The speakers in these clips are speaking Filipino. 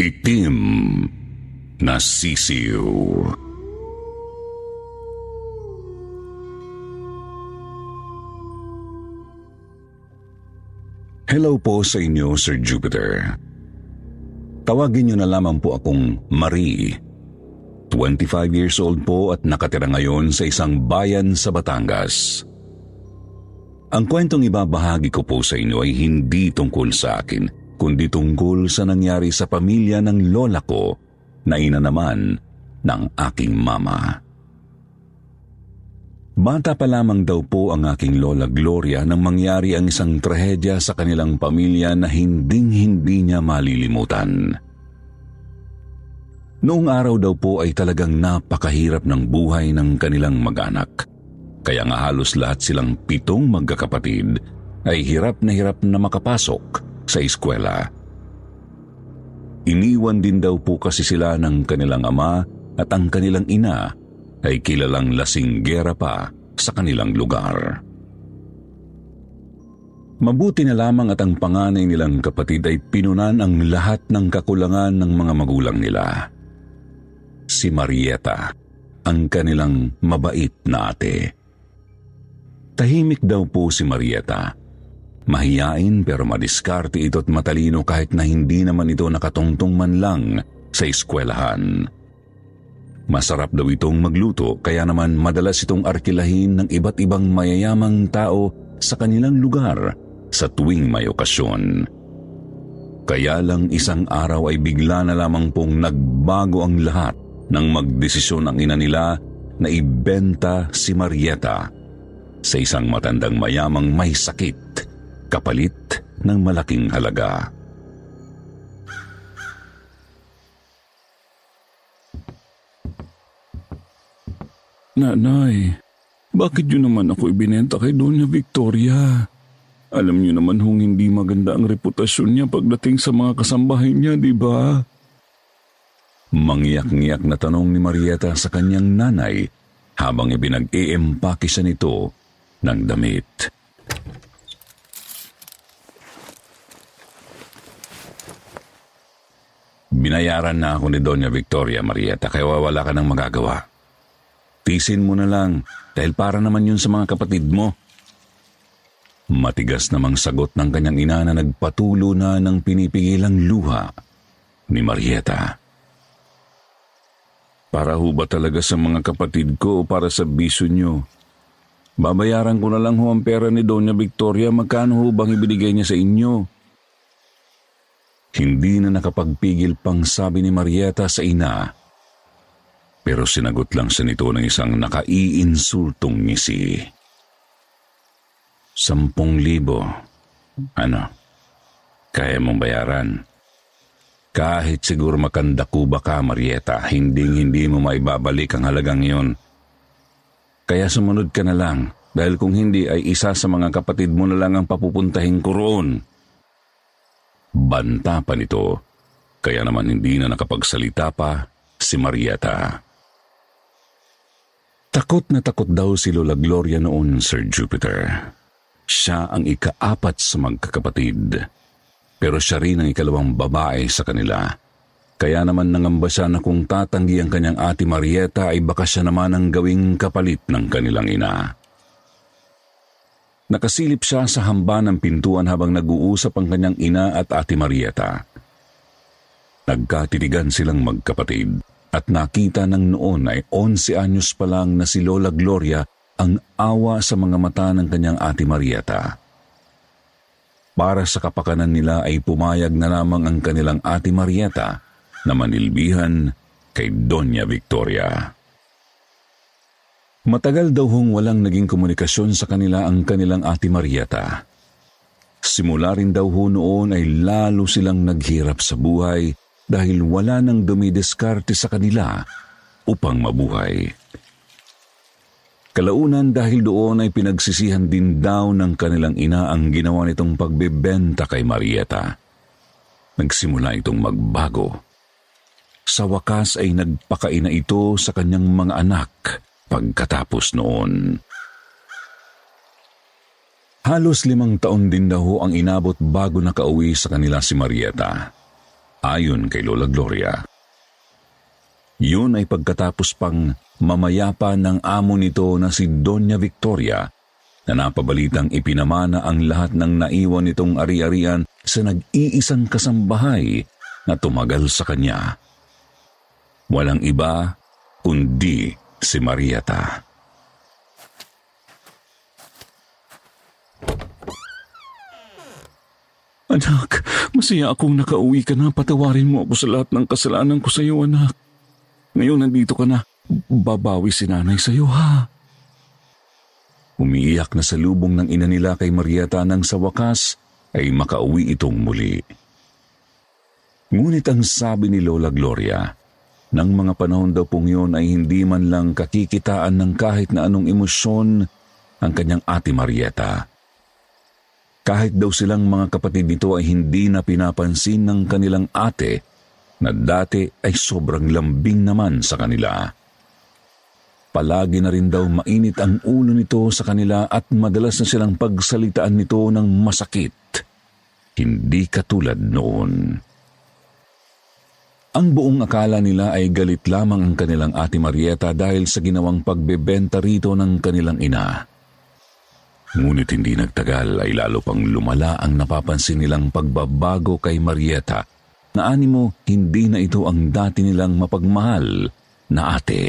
Itim na sisiw. Hello po sa inyo, Sir Jupiter. Tawagin niyo na lamang po akong Marie. 25 years old po at nakatira ngayon sa isang bayan sa Batangas. Ang kwentong ibabahagi ko po sa inyo ay hindi tungkol sa akin, kundi tungkol sa nangyari sa pamilya ng lola ko na ina naman ng aking mama. Bata pa lamang daw po ang aking lola Gloria nang mangyari ang isang trahedya sa kanilang pamilya na hinding-hindi niya malilimutan. Noong araw daw po ay talagang napakahirap ng buhay ng kanilang mag-anak. Kaya nga halos lahat silang pitong magkakapatid ay hirap na hirap na makapasok sa eskwela. Iniwan din daw po kasi sila ng kanilang ama at ang kanilang ina ay kilalang lasinggera pa sa kanilang lugar. Mabuti na lamang at ang panganay nilang kapatid ay pinunan ang lahat ng kakulangan ng mga magulang nila. Si Marieta, ang kanilang mabait na ate. Tahimik daw po si Marieta. Mahiyain pero madiskarte ito at matalino kahit na hindi naman ito nakatungtong man lang sa eskwelahan. Masarap daw itong magluto kaya naman madalas itong arkilahin ng iba't ibang mayayamang tao sa kanilang lugar sa tuwing may okasyon. Kaya lang isang araw ay bigla na lamang pong nagbago ang lahat nang magdesisyon ang ina nila na ibenta si Marieta sa isang matandang mayamang may sakit kapalit ng malaking halaga. Nanay, bakit yun naman ako ibinenta kay Doña Victoria? Alam niyo naman hong hindi maganda ang reputasyon niya pagdating sa mga kasambahay niya, di ba? Mangyak-ngiyak na tanong ni Marieta sa kanyang nanay habang ibinag-iempake siya nito ng damit. Binayaran na ako ni Doña Victoria Marieta kaya wala ka nang magagawa. Tisin mo na lang dahil para naman yun sa mga kapatid mo. Matigas namang sagot ng kanyang ina na nagpatulo na ng pinipigilang luha ni Marieta. Para ho ba talaga sa mga kapatid ko o para sa biso nyo? Babayaran ko na lang ho ang pera ni Doña Victoria magkano ho bang ibinigay niya sa inyo? Hindi na nakapagpigil pang sabi ni Marieta sa ina. Pero sinagot lang siya nito ng isang nakaiinsultong ngisi. Sampung libo. Ano? Kaya mong bayaran? Kahit siguro makandakuba ka, Marieta, hinding-hindi mo maibabalik ang halagang iyon. Kaya sumunod ka na lang dahil kung hindi ay isa sa mga kapatid mo na lang ang papupuntahin ko roon. Banta pa nito, kaya naman hindi na nakapagsalita pa si Marieta. Takot na takot daw si Lola Gloria noon, Sir Jupiter. Siya ang ikaapat sa magkakapatid. Pero siya rin ang ikalawang babae sa kanila. Kaya naman nangamba siya na kung tatanggi ang kanyang ate Marieta ay baka siya naman ang gawing kapalit ng kanilang ina. Nakasilip siya sa hamba ng pintuan habang nag-uusap ang kanyang ina at ate Marieta. Nagkatitigan silang magkapatid at nakita ng noon ay 11 anyos pa lang na si Lola Gloria ang awa sa mga mata ng kanyang ate Marieta. Para sa kapakanan nila ay pumayag na lamang ang kanilang ate Marieta na manilbihan kay Doña Victoria. Matagal daw hong walang naging komunikasyon sa kanila ang kanilang ate Marieta. Simula rin daw ho noon ay lalo silang naghirap sa buhay dahil wala nang dumidiskarte sa kanila upang mabuhay. Kalaunan dahil doon ay pinagsisihan din daw ng kanilang ina ang ginawa nitong pagbebenta kay Marieta. Nagsimula itong magbago. Sa wakas ay nagpakaina ito sa kanyang mga anak pagkatapos noon. Halos limang taon din daw ang inabot bago nakauwi sa kanila si Marieta. Ayon kay Lola Gloria. Yun ay pagkatapos pang mamayapa ng amo nito na si Doña Victoria na napabalitang ipinamana ang lahat ng naiwan nitong ari-arian sa nag-iisang kasambahay na tumagal sa kanya. Walang iba kundi si Marieta. Anak, masaya akong nakauwi ka na. Patawarin mo ako sa lahat ng kasalanan ko sa iyo, anak. Ngayon nandito ka na. Babawi si nanay sa iyo, ha? Umiiyak na sa lubong ng ina nila kay Marieta nang sa wakas ay makauwi itong muli. Ngunit ang sabi ni Lola Gloria, nang mga panahon daw pong yun ay hindi man lang kakikitaan ng kahit na anong emosyon ang kanyang ate Marieta. Kahit daw silang mga kapatid nito ay hindi na pinapansin ng kanilang ate na dati ay sobrang lambing naman sa kanila. Palagi na rin daw mainit ang ulo nito sa kanila at madalas na silang pagsalitaan nito ng masakit. Hindi katulad noon. Ang buong akala nila ay galit lamang ang kanilang ate Marieta dahil sa ginawang pagbebenta rito ng kanilang ina. Ngunit hindi nagtagal ay lalo pang lumala ang napapansin nilang pagbabago kay Marieta na animo hindi na ito ang dati nilang mapagmahal na ate.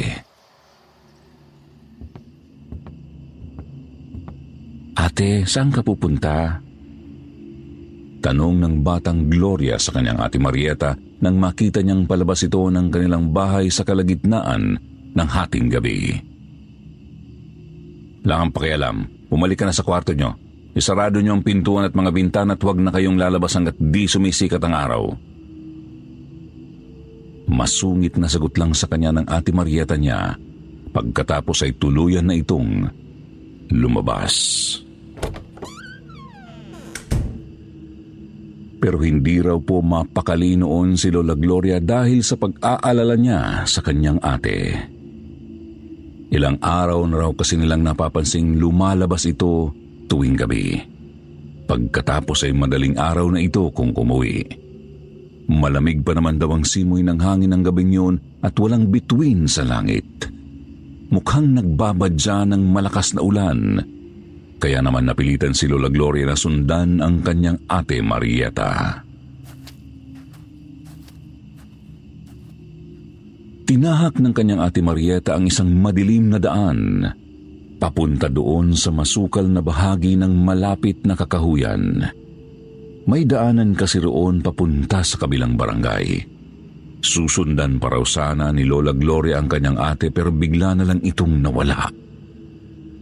Ate, saan ka pupunta? Tanong ng batang Gloria sa kanyang ate Marieta nang makita niyang palabas ito ng kanilang bahay sa kalagitnaan ng hating gabi. Lang ang pakialam, bumalik ka na sa kwarto niyo. Isarado niyo ang pintuan at mga bintana at huwag na kayong lalabas hanggat di sumisikat ang araw. Masungit na sagot lang sa kanya ng ate Marieta niya pagkatapos ay tuluyan na itong lumabas. Pero hindi raw po mapakali noon si Lola Gloria dahil sa pag-aalala niya sa kanyang ate. Ilang araw na raw kasi nilang napapansing lumalabas ito tuwing gabi. Pagkatapos ay madaling araw na ito kung kumuwi. Malamig pa naman daw ang simoy ng hangin ng gabing yun at walang bituin sa langit. Mukhang nagbabadya ng malakas na ulan kaya naman napilitan si Lola Gloria na sundan ang kanyang ate Marieta. Tinahak ng kanyang ate Marieta ang isang madilim na daan papunta doon sa masukal na bahagi ng malapit na kakahuyan. May daanan kasi roon papunta sa kabilang barangay. Susundan pa raw sana ni Lola Gloria ang kanyang ate pero bigla na lang itong nawala.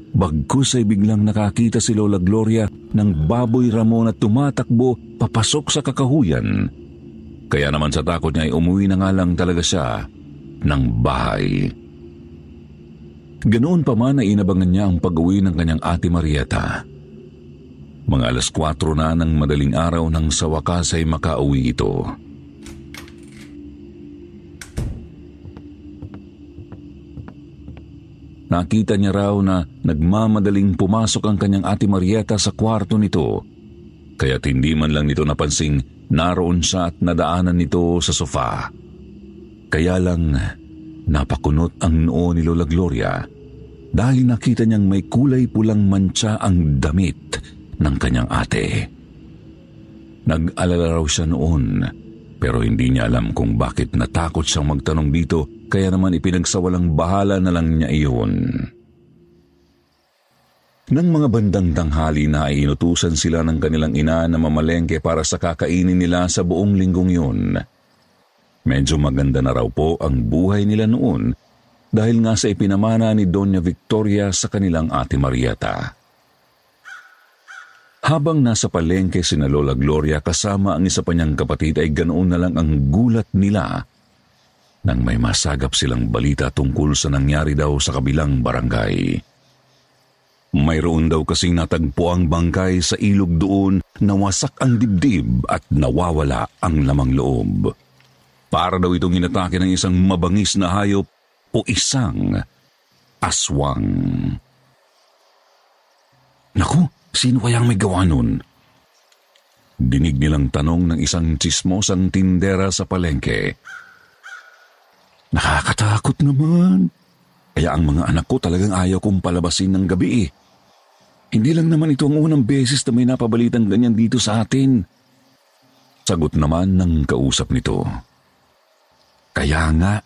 Bagkus ay biglang nakakita si Lola Gloria ng baboy Ramon at tumatakbo papasok sa kakahuyan. Kaya naman sa takot niya ay umuwi na nga lang talaga siya ng bahay. Ganoon pa man ay inabangan niya ang pag-uwi ng kanyang ate Marieta. Mga alas 4 na ng madaling araw nang sa wakas ay makauwi ito. Nakita niya raw na nagmamadaling pumasok ang kanyang ate Marieta sa kwarto nito. Kaya't hindi man lang nito napansing naroon siya at nadaanan nito sa sofa. Kaya lang napakunot ang noo ni Lola Gloria dahil nakita niyang may kulay pulang mancha ang damit ng kanyang ate. Nag-alala raw siya noon pero hindi niya alam kung bakit natakot siyang magtanong dito kaya naman ipinagsawalang bahala na lang niya iyon. Nang mga bandang tanghali na ay inutusan sila ng kanilang ina na mamalengke para sa kakainin nila sa buong linggong yun. Medyo maganda na raw po ang buhay nila noon dahil nga sa ipinamana ni Doña Victoria sa kanilang ate Marieta. Habang nasa palengke si Lola Gloria kasama ang isa pa niyang kapatid ay ganoon na lang ang gulat nila nang may masagap silang balita tungkol sa nangyari daw sa kabilang barangay. Mayroon daw kasing natagpo ang bangkay sa ilog doon na wasak ang dibdib at nawawala ang lamang loob. Para daw itong inatake ng isang mabangis na hayop o isang aswang. Naku, sino kayang may gawa nun? Dinig nilang tanong ng isang chismosang tindera sa palengke. Nakakatakot naman. Kaya ang mga anak ko talagang ayaw kong palabasin ng gabi eh. Hindi lang naman ito ang unang beses na may napabalitang ganyan dito sa atin. Sagot naman ng kausap nito. Kaya nga,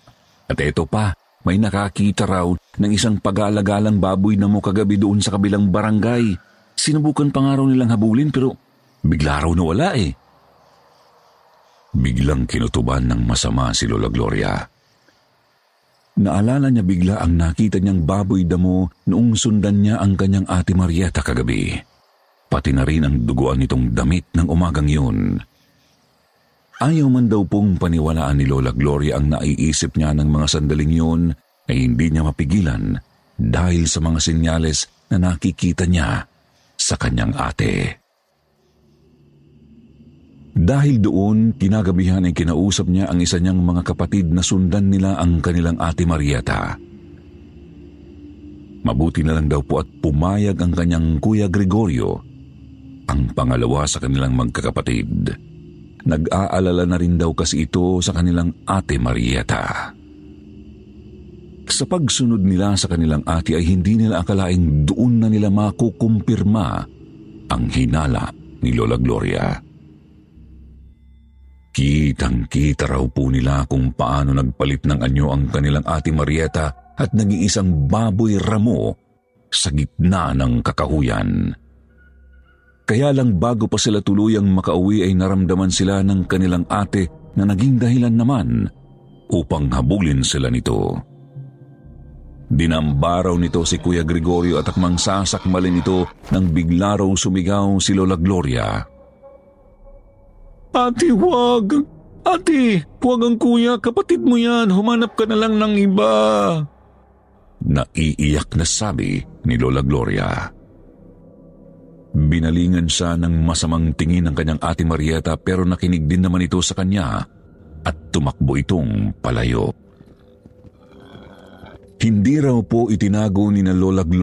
at eto pa, may nakakita raw ng isang pag-alagalang baboy na mo kagabi doon sa kabilang barangay. Sinubukan pa nga raw nilang habulin pero bigla raw nawala eh. Biglang kinutuban ng masama si Lola Gloria. Naalala niya bigla ang nakita niyang baboy damo noong sundan niya ang kanyang ate Marieta kagabi. Pati na rin ang duguan nitong damit ng umagang yun. Ayaw man daw pong paniwalaan ni Lola Gloria ang naiisip niya ng mga sandaling yun ay hindi niya mapigilan dahil sa mga senyales na nakikita niya sa kanyang ate. Dahil doon, kinagabihan ay kinausap niya ang isa niyang mga kapatid na sundan nila ang kanilang ate Marieta. Mabuti na lang daw po at pumayag ang kanyang kuya Gregorio, ang pangalawa sa kanilang magkakapatid. Nag-aalala na rin daw kasi ito sa kanilang ate Marieta. Sa pagsunod nila sa kanilang ate ay hindi nila akalaing doon na nila makukumpirma ang hinala ni Lola Gloria. Kitang-kita raw po nila kung paano nagpalit ng anyo ang kanilang ate Marieta at naging isang baboy ramo sa gitna ng kakahuyan. Kaya lang bago pa sila tuluyang makauwi ay naramdaman sila ng kanilang ate na naging dahilan naman upang habulin sila nito. Dinambaraw nito si Kuya Gregorio at akmang sasakmalin ito nang bigla raw sumigaw si Lola Gloria. Ate, wag! Ate, huwag ang kuya, kapatid mo yan, humanap ka na lang ng iba. Naiiyak na sabi ni Lola Gloria. Binalingan siya ng masamang tingin ng kanyang ate Marieta pero nakinig din naman ito sa kanya at tumakbo itong palayo. Hindi raw po itinago ni na Lola Gloria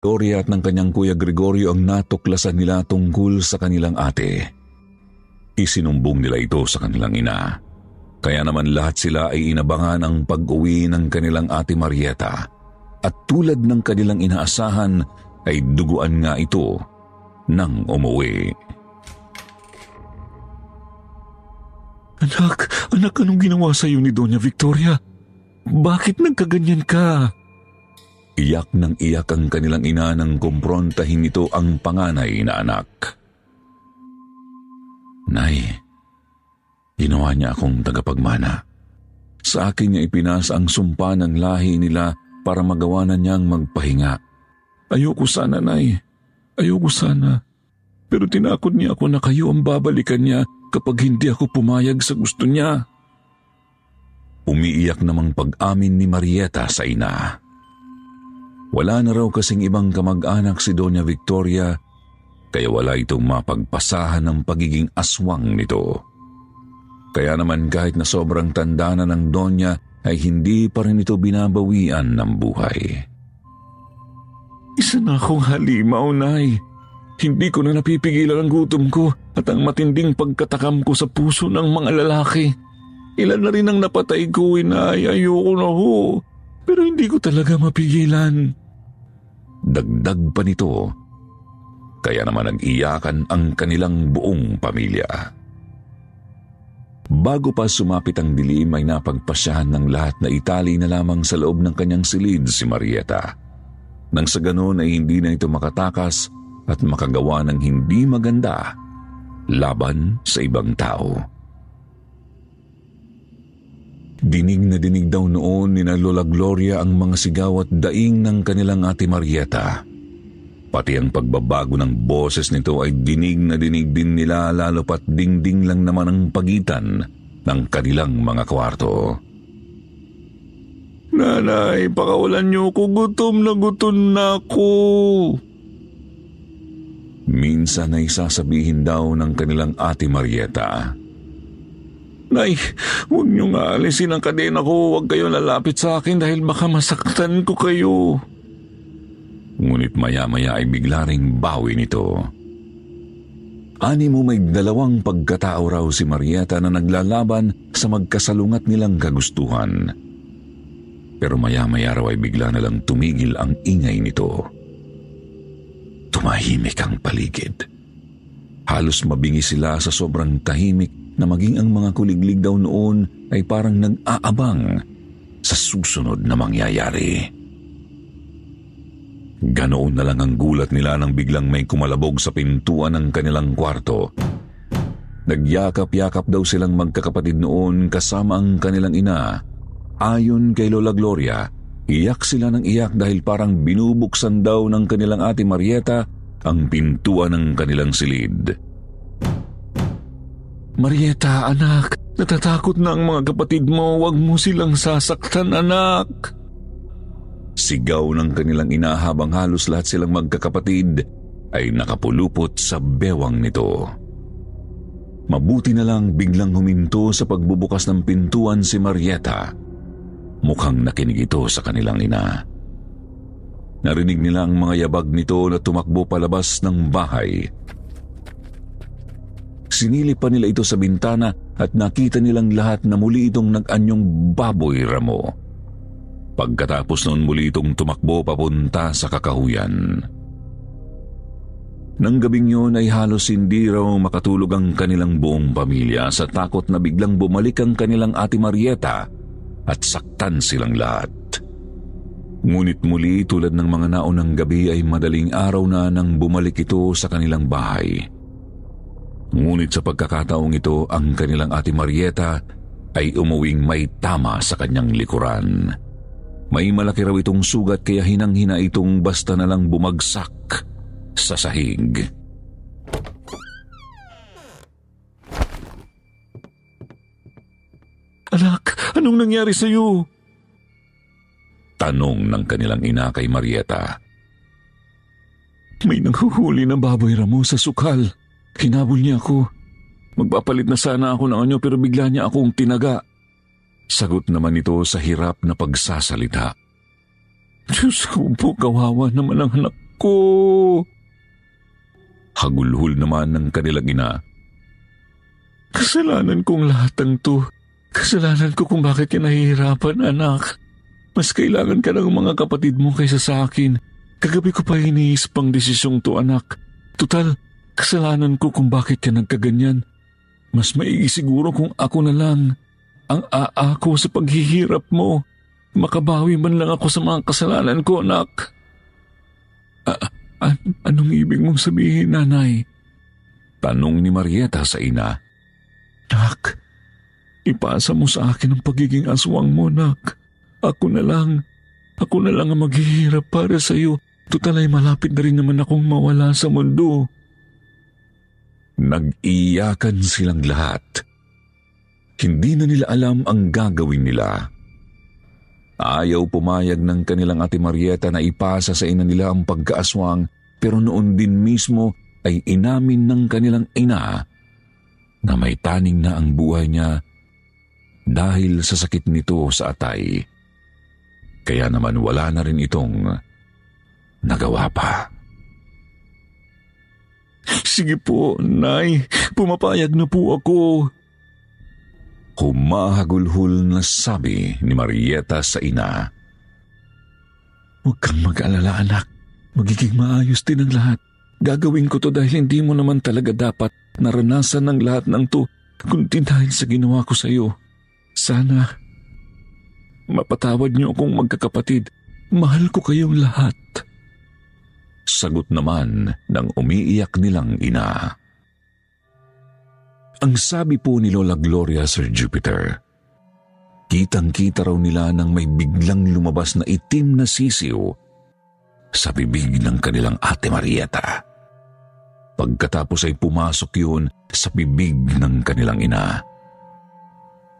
At ng kanyang kuya Gregorio ang natuklasan nila tungkol sa kanilang ate. Isinumbong nila ito sa kanilang ina. Kaya naman lahat sila ay inabangan ang pag-uwi ng kanilang ate Marieta. At tulad ng kanilang inaasahan ay duguan nga ito nang umuwi. Anak, anak, anong ginawa sa iyo ni Doña Victoria? Bakit nagkaganyan ka? Iyak ng iyak ang kanilang ina nang kumprontahin nito ang panganay na anak. Nay, ginawa niya akong tagapagmana. Sa akin niya ipinasa ang sumpa ng lahi nila para magawa na niyang magpahinga. Ayoko sana, Nay. Ayoko sana. Pero tinakot niya ako na kayo ang babalikan niya kapag hindi ako pumayag sa gusto niya. Umiiyak namang pag-amin ni Marieta sa ina. Wala na raw kasing ibang kamag-anak si Doña Victoria kaya wala itong mapagpasahan ng pagiging aswang nito. Kaya naman kahit na sobrang tanda na ng Donya ay hindi pa rin ito binabawian ng buhay. Isa na akong halimaw, Nay. Hindi ko na napipigilan ang gutom ko at ang matinding pagkatakam ko sa puso ng mga lalaki. Ilan na rin ang napatay ko, inay. Ayoko na ho. Pero hindi ko talaga mapigilan. Dagdag pa nito, kaya naman nag-iyakan ang kanilang buong pamilya. Bago pa sumapit ang dilim ay napagpasyahan ng lahat na itali na lamang sa loob ng kanyang silid si Marieta. Nang sa ganon ay hindi na ito makatakas at makagawa ng hindi maganda laban sa ibang tao. Dinig na dinig daw noon ni na Lola Gloria ang mga sigaw at daing ng kanilang ate Marieta. Pati ang pagbabago ng boses nito ay dinig na dinig din nila lalo pat dingding lang naman ang pagitan ng kanilang mga kwarto. Nanay, pakawalan niyo ko. Gutom na gutom na ako. Minsan ay sasabihin daw ng kanilang ate Marieta. Nay, huwag niyo nga alisin ang kadena ko. Huwag kayo lalapit sa akin dahil baka masaktan ko kayo. Ngunit maya-maya ay bigla ring bawi nito. Ani mo may dalawang pagkatao raw si Marieta na naglalaban sa magkasalungat nilang kagustuhan. Pero maya-maya raw ay bigla na lang tumigil ang ingay nito. Tumahimik ang paligid. Halos mabingi sila sa sobrang tahimik na maging ang mga kuliglig daw noon ay parang nag-aabang sa susunod na mangyayari. Ganoon na lang ang gulat nila nang biglang may kumalabog sa pintuan ng kanilang kwarto. Nagyakap-yakap daw silang magkakapatid noon kasama ang kanilang ina. Ayon kay Lola Gloria, iyak sila ng iyak dahil parang binubuksan daw ng kanilang ate Marieta ang pintuan ng kanilang silid. Marieta, anak, natatakot na ang mga kapatid mo. Huwag mo silang sasaktan, anak. Sigaw ng kanilang ina habang halos lahat silang magkakapatid ay nakapulupot sa bewang nito. Mabuti na lang biglang huminto sa pagbubukas ng pintuan si Marieta. Mukhang nakinig ito sa kanilang ina. Narinig nila ang mga yabag nito na tumakbo palabas ng bahay Sinilip pa nila ito sa bintana at nakita nilang lahat na muli itong nag-anyong baboy ramo. Pagkatapos noon muli itong tumakbo papunta sa kakahuyan. Nang gabing yun ay halos hindi raw makatulog ang kanilang buong pamilya sa takot na biglang bumalik ang kanilang ate Marieta at saktan silang lahat. Ngunit muli tulad ng mga naunang gabi ay madaling araw na nang bumalik ito sa kanilang bahay. Ngunit sa pagkakataong ito, ang kanilang ate Marieta ay umuwing may tama sa kanyang likuran. May malaki raw itong sugat kaya hinang-hina itong basta na lang bumagsak sa sahig. Anak, anong nangyari sa iyo? Tanong ng kanilang ina kay Marieta. May nanghuhuli na baboy ramo sa sukal. Hinabol niya ako. Magpapalit na sana ako ng anyo pero bigla niya akong tinaga. Sagot naman ito sa hirap na pagsasalita. Diyos ko po, kawawa naman ang anak ko. Hagulhul naman ng kanilang ina. Kasalanan kong lahat ng to. Kasalanan ko kung bakit ka nahihirapan, anak. Mas kailangan ka ng mga kapatid mo kaysa sa akin. Kagabi ko pa iniisip ang desisyong to, anak. Tutal, Kasalanan ko kung bakit ka nagkaganyan. Mas maigi siguro kung ako na lang ang aako sa paghihirap mo. Makabawi man lang ako sa mga kasalanan ko, anak. A- an- anong ibig mong sabihin, nanay? Tanong ni Marieta sa ina. Nak, ipasa mo sa akin ang pagiging aswang mo, nak. Ako na lang. Ako na lang ang maghihirap para sa iyo. Tutal ay malapit na rin naman akong mawala sa mundo. Nag-iyakan silang lahat. Hindi na nila alam ang gagawin nila. Ayaw pumayag ng kanilang ate Marieta na ipasa sa ina nila ang pagkaaswang pero noon din mismo ay inamin ng kanilang ina na may taning na ang buhay niya dahil sa sakit nito sa atay. Kaya naman wala na rin itong nagawa pa. Sige po, Nay. Pumapayag na po ako. Humahagulhul na sabi ni Marieta sa ina. Huwag kang mag-alala, anak. Magiging maayos din ang lahat. Gagawin ko to dahil hindi mo naman talaga dapat naranasan ng lahat ng to, kundi dahil sa ginawa ko sa iyo. Sana, mapatawad niyo akong magkakapatid. Mahal ko kayong lahat. Sagot naman ng umiiyak nilang ina. Ang sabi po ni Lola Gloria, Sir Jupiter, kitang-kita raw nila nang may biglang lumabas na itim na sisiw sa bibig ng kanilang ate Marieta. Pagkatapos ay pumasok yun sa bibig ng kanilang ina.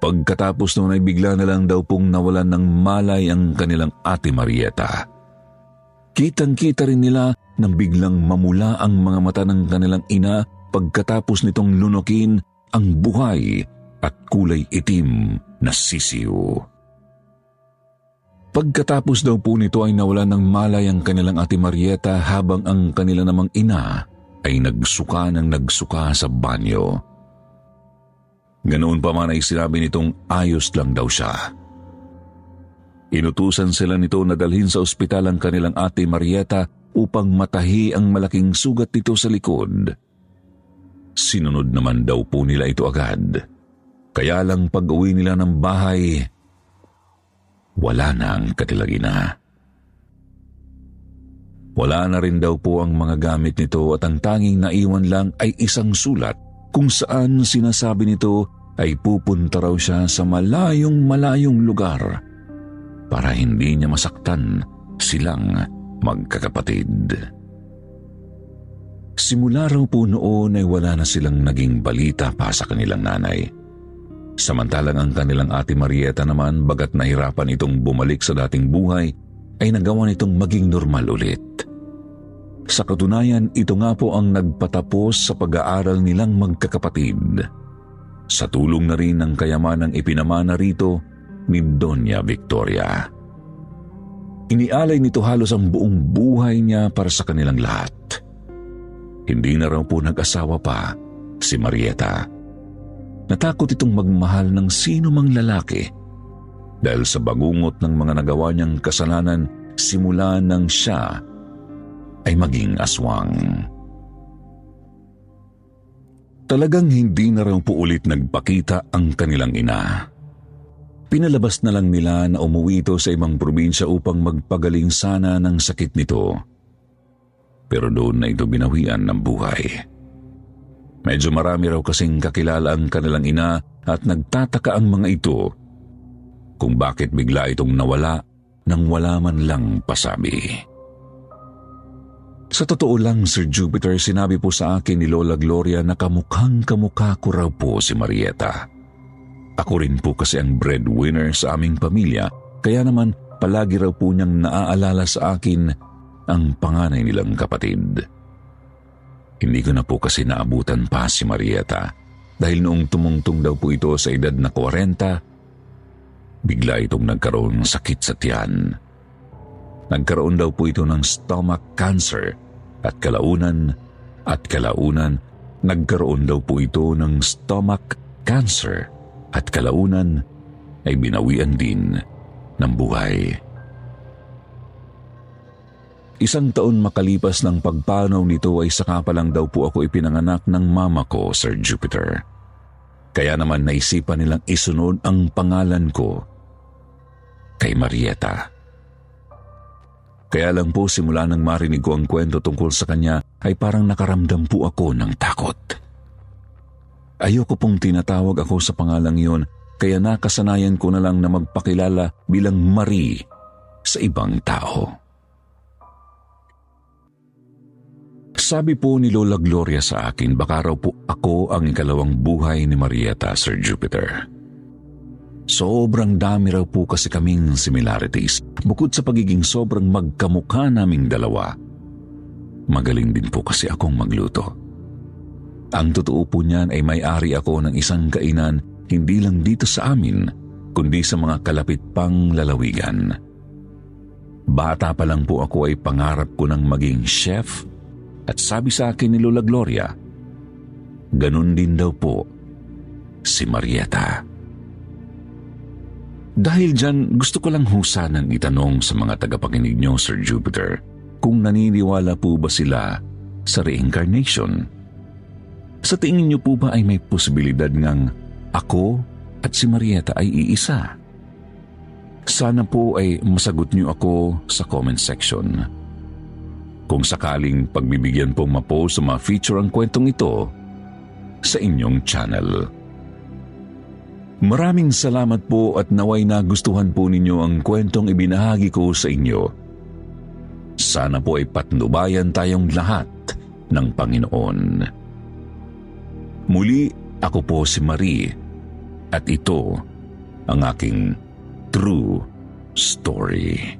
Pagkatapos noon ay bigla na lang daw pong nawalan ng malay ang kanilang ate Marieta. Kitang-kita rin nila nang biglang mamula ang mga mata ng kanilang ina pagkatapos nitong lunukin ang buhay at kulay itim na sisiw. Pagkatapos daw po nito ay nawalan ng malay ang kanilang ate Marieta habang ang kanila namang ina ay nagsuka ng nagsuka sa banyo. Ganoon pa man ay sinabi nitong ayos lang daw siya. Inutusan sila nito na dalhin sa ospital ang kanilang ate Marieta upang matahi ang malaking sugat nito sa likod. Sinunod naman daw po nila ito agad. Kaya lang pag-uwi nila ng bahay, wala na ang kanilang ina. Wala na rin daw po ang mga gamit nito at ang tanging naiwan lang ay isang sulat kung saan sinasabi nito ay pupunta raw siya sa malayong malayong lugar para hindi niya masaktan silang magkakapatid. Simula raw po noon ay wala na silang naging balita pa sa kanilang nanay. Samantalang ang kanilang ate Marieta naman bagat nahirapan itong bumalik sa dating buhay ay nagawa nitong maging normal ulit. Sa katunayan, ito nga po ang nagpatapos sa pag-aaral nilang magkakapatid. Sa tulong na rin ng kayamanang ipinamana rito ni Doña Victoria. Inialay nito halos ang buong buhay niya para sa kanilang lahat. Hindi na raw po nag-asawa pa si Marieta. Natakot itong magmahal ng sino mang lalaki dahil sa bagungot ng mga nagawa niyang kasalanan simula nang siya ay maging aswang. Talagang hindi na raw po ulit nagpakita ang kanilang ina. Pinalabas na lang nila na umuwi ito sa ibang probinsya upang magpagaling sana ng sakit nito. Pero doon na ito binawian ng buhay. Medyo marami raw kasing kakilala ang kanilang ina at nagtataka ang mga ito kung bakit bigla itong nawala nang wala man lang pasabi. Sa totoo lang, Sir Jupiter, sinabi po sa akin ni Lola Gloria na kamukhang kamukha ko raw po si Marieta. Ako rin po kasi ang breadwinner sa aming pamilya, kaya naman palagi raw po niyang naaalala sa akin ang panganay nilang kapatid. Hindi ko na po kasi naabutan pa si Marieta dahil noong tumungtong daw po ito sa edad na 40, bigla itong nagkaroon ng sakit sa tiyan. Nagkaroon daw po ito ng stomach cancer at kalaunan at kalaunan nagkaroon daw po ito ng stomach cancer at kalaunan ay binawian din ng buhay. Isang taon makalipas ng pagpanaw nito ay saka pa lang daw po ako ipinanganak ng mama ko, Sir Jupiter. Kaya naman naisipan nilang isunod ang pangalan ko kay Marieta. Kaya lang po simula nang marinig ko ang kwento tungkol sa kanya ay parang nakaramdam po ako ng takot. Ayoko pong tinatawag ako sa pangalang iyon kaya nakasanayan ko na lang na magpakilala bilang Marie sa ibang tao. Sabi po ni Lola Gloria sa akin, baka raw po ako ang ikalawang buhay ni Marieta, Sir Jupiter. Sobrang dami raw po kasi kaming similarities. Bukod sa pagiging sobrang magkamukha naming dalawa, magaling din po kasi akong magluto. Ang totoo po niyan ay may-ari ako ng isang kainan hindi lang dito sa amin, kundi sa mga kalapit pang lalawigan. Bata pa lang po ako ay pangarap ko ng maging chef at sabi sa akin ni Lola Gloria, ganun din daw po si Marieta. Dahil dyan, gusto ko lang husanan itanong sa mga tagapakinig nyo, Sir Jupiter, kung naniniwala po ba sila sa reincarnation. Sa tingin niyo po ba ay may posibilidad ngang ako at si Marieta ay iisa? Sana po ay masagot niyo ako sa comment section. Kung sakaling pagbibigyan pong mapost sa mga feature ang kwentong ito sa inyong channel. Maraming salamat po at naway nagustuhan po ninyo ang kwentong ibinahagi ko sa inyo. Sana po ay patnubayan tayong lahat ng Panginoon. Muli, ako po si Marie at ito ang aking true story.